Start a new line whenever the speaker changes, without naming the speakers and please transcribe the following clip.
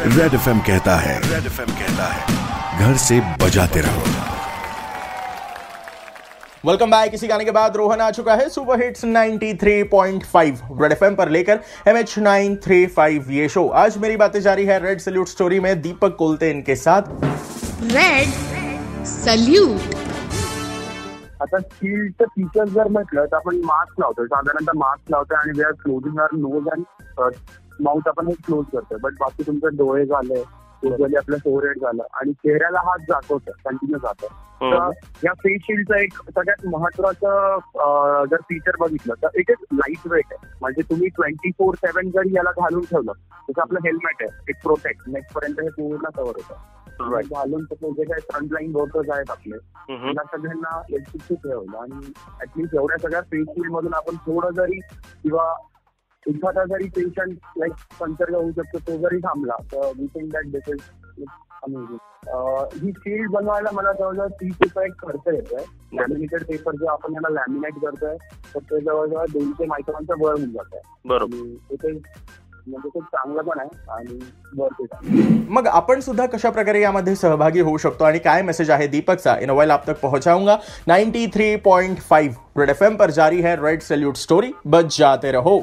Red F कहता है red F कहता है घर से बजाते रहो।
वेलकम बैक इसी गाने के बाद रोहन आ चुका है सुपर हिट्स 93.5 रेड एफएम पर लेकर M H nine three five ये शो आज मेरी बातें जारी है रेड सल्यूट स्टोरी में। दीपक कोलते इनके साथ।
रेड सल्यूट
आता स्किलचं फीचर जर म्हटलं तर आपण मास्क लावतो साधारणतः मास्क लावतोय आणि we are closing our nose and mouth आपण हे क्लोज करतोय. बट बाकी तुमचे डोळे झाले युजली आपलं फोरहेड झालं आणि चेहऱ्याला हात जातो कंटिन्यू जातो तर या फेस शिल्डचं एक सगळ्यात महत्वाचं जर फीचर बघितलं तर इट इज लाइट वेट आहे. म्हणजे तुम्ही ट्वेंटी फोर सेव्हन जरी याला घालून ठेवलं जसं आपलं हेल्मेट आहे. इट प्रोटेक्ट नेक्स्ट पर्यंत हे पूर्ण कव्हर होतं. घालून तर जे काही फ्रंटलाईन वर्कर्स आहेत आपले. त्यांना सगळ्यांना एलसीसी ठेवलं आणि ऍटलीस्ट एवढ्या सगळ्या शिल्ड मधून आपण थोडं जरी किंवा एखादा जरी पेशंट लाईक संसर्ग होऊ शकतो तो जरी थांबला तर we think that this is he shield बनवायला मला जवळजवळ तीस रुपये खर्च येतोय. लॅमिनेटेड पेपर जे आपण याला लॅमिनेट करतोय तर ते जवळजवळ दोनशे मायक्रॉनचं वर होऊन जात आहे
मग आपण सुद्धा कशा प्रकारे यामध्ये सहभागी होऊ शकतो आणि काय मेसेज आहे दीपकचा? आप तक पहुंचाऊँगा. 93.5 रेड एफएम पर जारी है रेड सैल्यूट स्टोरी बच जाते रहो.